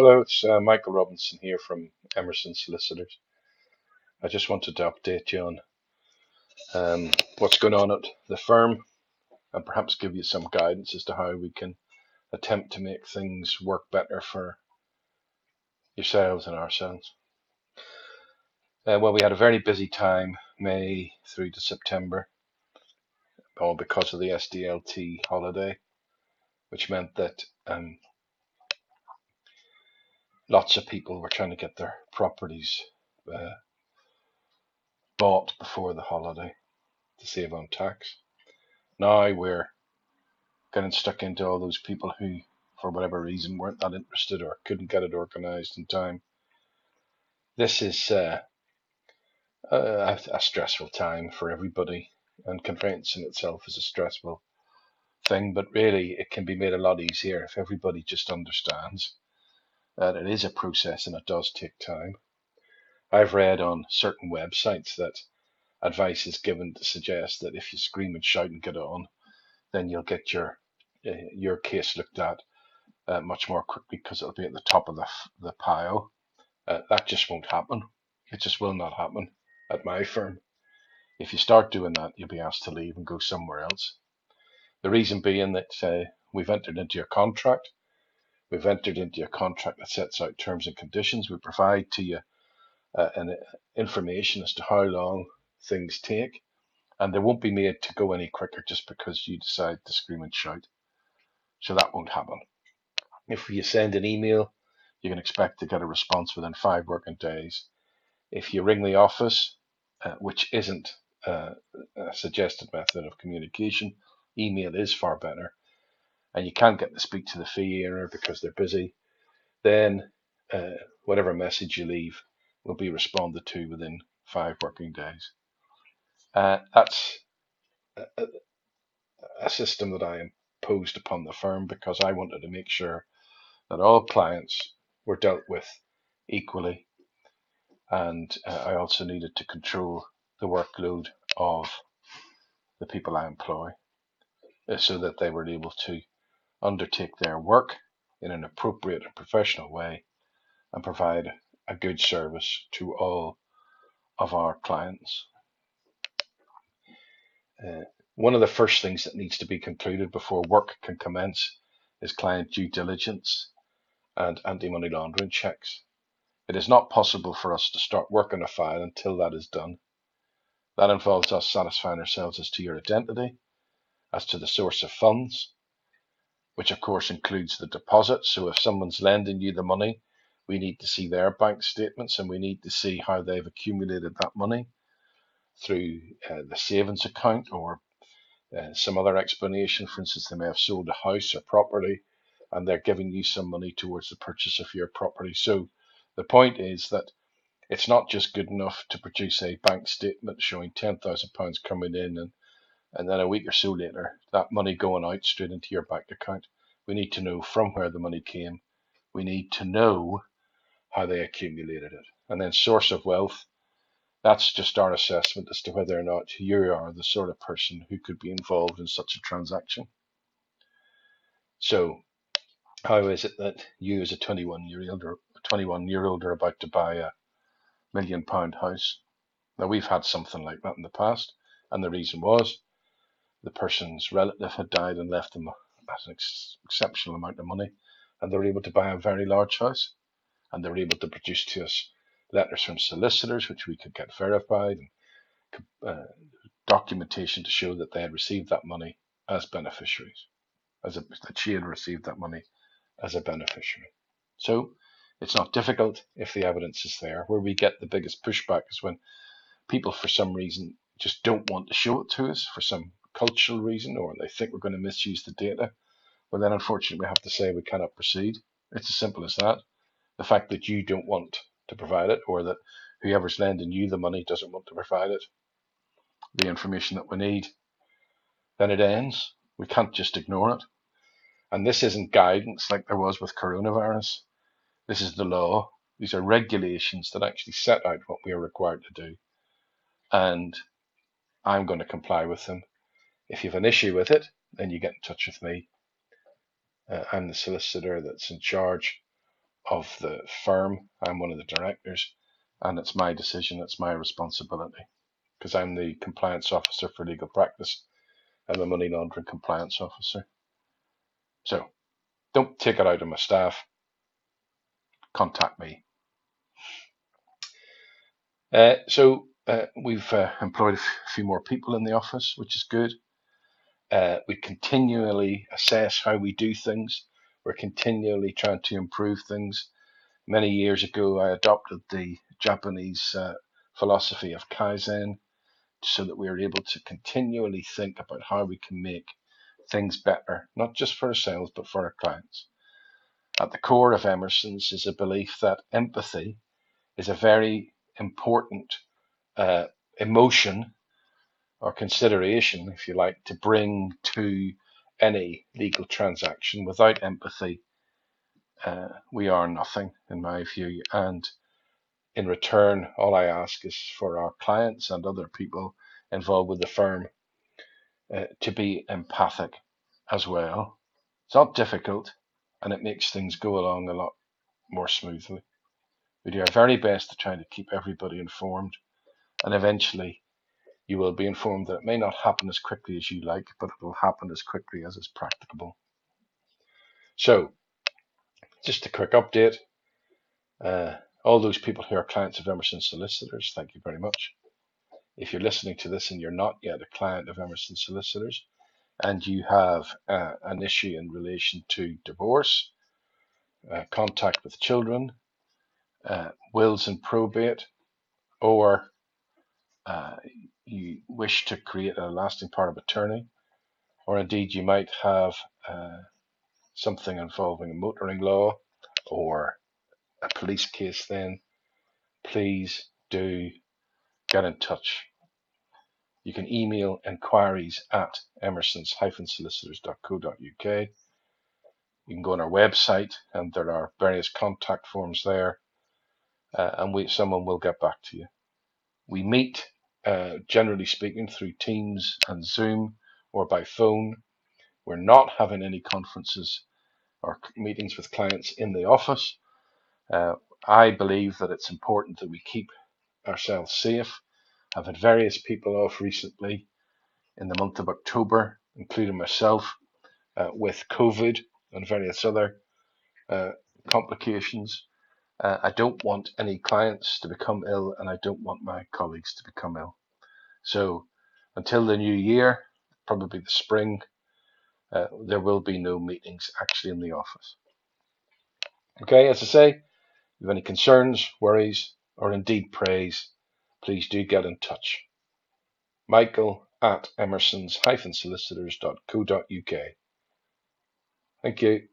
Hello, it's uh, Michael Robinson here from Emmerson Solicitors. I just wanted to update you on um, what's going on at the firm and perhaps give you some guidance as to how we can attempt to make things work better for yourselves and ourselves. Uh, well, we had a very busy time, May through to September, all because of the SDLT holiday, which meant that um, lots of people were trying to get their properties uh, bought before the holiday to save on tax. Now we're getting stuck into all those people who, for whatever reason, weren't that interested or couldn't get it organised in time. This is uh, a, a stressful time for everybody, and conveyancing itself is a stressful thing, but really it can be made a lot easier if everybody just understands that it is a process and it does take time. I've read on certain websites that advice is given to suggest that if you scream and shout and get on, then you'll get your uh, your case looked at uh, much more quickly because it'll be at the top of the the pile. Uh, that just won't happen. It just will not happen at my firm. If you start doing that, you'll be asked to leave and go somewhere else. The reason being that we've entered into a contract We've entered into a contract that sets out terms and conditions. We provide to you uh, an information as to how long things take, and they won't be made to go any quicker just because you decide to scream and shout. So that won't happen. If you send an email, you can expect to get a response within five working days. If you ring the office, uh, which isn't uh, a suggested method of communication, email is far better and you can't get to speak to the fee earner because they're busy, then uh, whatever message you leave will be responded to within five working days. Uh, that's a, a system that I imposed upon the firm because I wanted to make sure that all clients were dealt with equally, and uh, I also needed to control the workload of the people I employ uh, so that they were able to undertake their work in an appropriate and professional way and provide a good service to all of our clients. Uh, one of the first things that needs to be concluded before work can commence is client due diligence and anti money laundering checks. It is not possible for us to start work on a file until that is done. That involves us satisfying ourselves as to your identity, as to the source of funds, which of course includes the deposit. So if someone's lending you the money, we need to see their bank statements and we need to see how they've accumulated that money through uh, the savings account or uh, some other explanation. For instance, they may have sold a house or property and they're giving you some money towards the purchase of your property. So the point is that it's not just good enough to produce a bank statement showing £10,000 coming in and and then a week or so later, that money going out straight into your bank account. We need to know from where the money came. We need to know how they accumulated it. And then source of wealth, that's just our assessment as to whether or not you are the sort of person who could be involved in such a transaction. So, how is it that you, as a 21 year old or 21 year old, are about to buy a million pound house? Now, we've had something like that in the past, and the reason was the person's relative had died and left them an ex- exceptional amount of money, and they were able to buy a very large house, and they were able to produce to us letters from solicitors, which we could get verified, and uh, documentation to show that they had received that money as beneficiaries, as a, that she had received that money as a beneficiary. So it's not difficult if the evidence is there. Where we get the biggest pushback is when people, for some reason, just don't want to show it to us for some cultural reason or they think we're going to misuse the data, well, then unfortunately we have to say we cannot proceed. It's as simple as that. The fact that you don't want to provide it or that whoever's lending you the money doesn't want to provide it, the information that we need, then it ends. We can't just ignore it. And this isn't guidance like there was with coronavirus. This is the law. These are regulations that actually set out what we are required to do. And I'm going to comply with them. If you have an issue with it, then you get in touch with me. Uh, I'm the solicitor that's in charge of the firm. I'm one of the directors, and it's my decision, it's my responsibility because I'm the compliance officer for legal practice. I'm a money laundering compliance officer. So don't take it out on my staff. Contact me. Uh, so uh, we've uh, employed a few more people in the office, which is good. Uh, we continually assess how we do things. We're continually trying to improve things. Many years ago, I adopted the Japanese uh, philosophy of Kaizen so that we are able to continually think about how we can make things better, not just for ourselves, but for our clients. At the core of Emmerson's is a belief that empathy is a very important uh, emotion or consideration, if you like, to bring to any legal transaction. Without empathy, uh, we are nothing, in my view. And in return, all I ask is for our clients and other people involved with the firm uh, to be empathic as well. It's not difficult and it makes things go along a lot more smoothly. We do our very best to try to keep everybody informed and eventually you will be informed that it may not happen as quickly as you like, but it will happen as quickly as is practicable. So, just a quick update. Uh, all those people who are clients of Emmerson Solicitors, thank you very much. If you're listening to this and you're not yet a client of Emmerson Solicitors, and you have uh, an issue in relation to divorce, uh, contact with children, uh, wills and probate, or uh, you wish to create a lasting power of attorney, or indeed you might have uh, something involving a motoring law or a police case, then please do get in touch. You can email inquiries at emmersons-solicitors.co.uk. You can go on our website and there are various contact forms there, uh, and we, someone will get back to you. We meet uh, generally speaking, through Teams and Zoom or by phone. We're not having any conferences or meetings with clients in the office. Uh, I believe that it's important that we keep ourselves safe. I've had various people off recently in the month of October, including myself, uh, with COVID and various other uh, complications. Uh, I don't want any clients to become ill, and I don't want my colleagues to become ill. So until the new year, probably the spring, uh, there will be no meetings actually in the office. Okay, as I say, if you have any concerns, worries, or indeed praise, please do get in touch. Michael at emmersons-solicitors.co.uk. Thank you.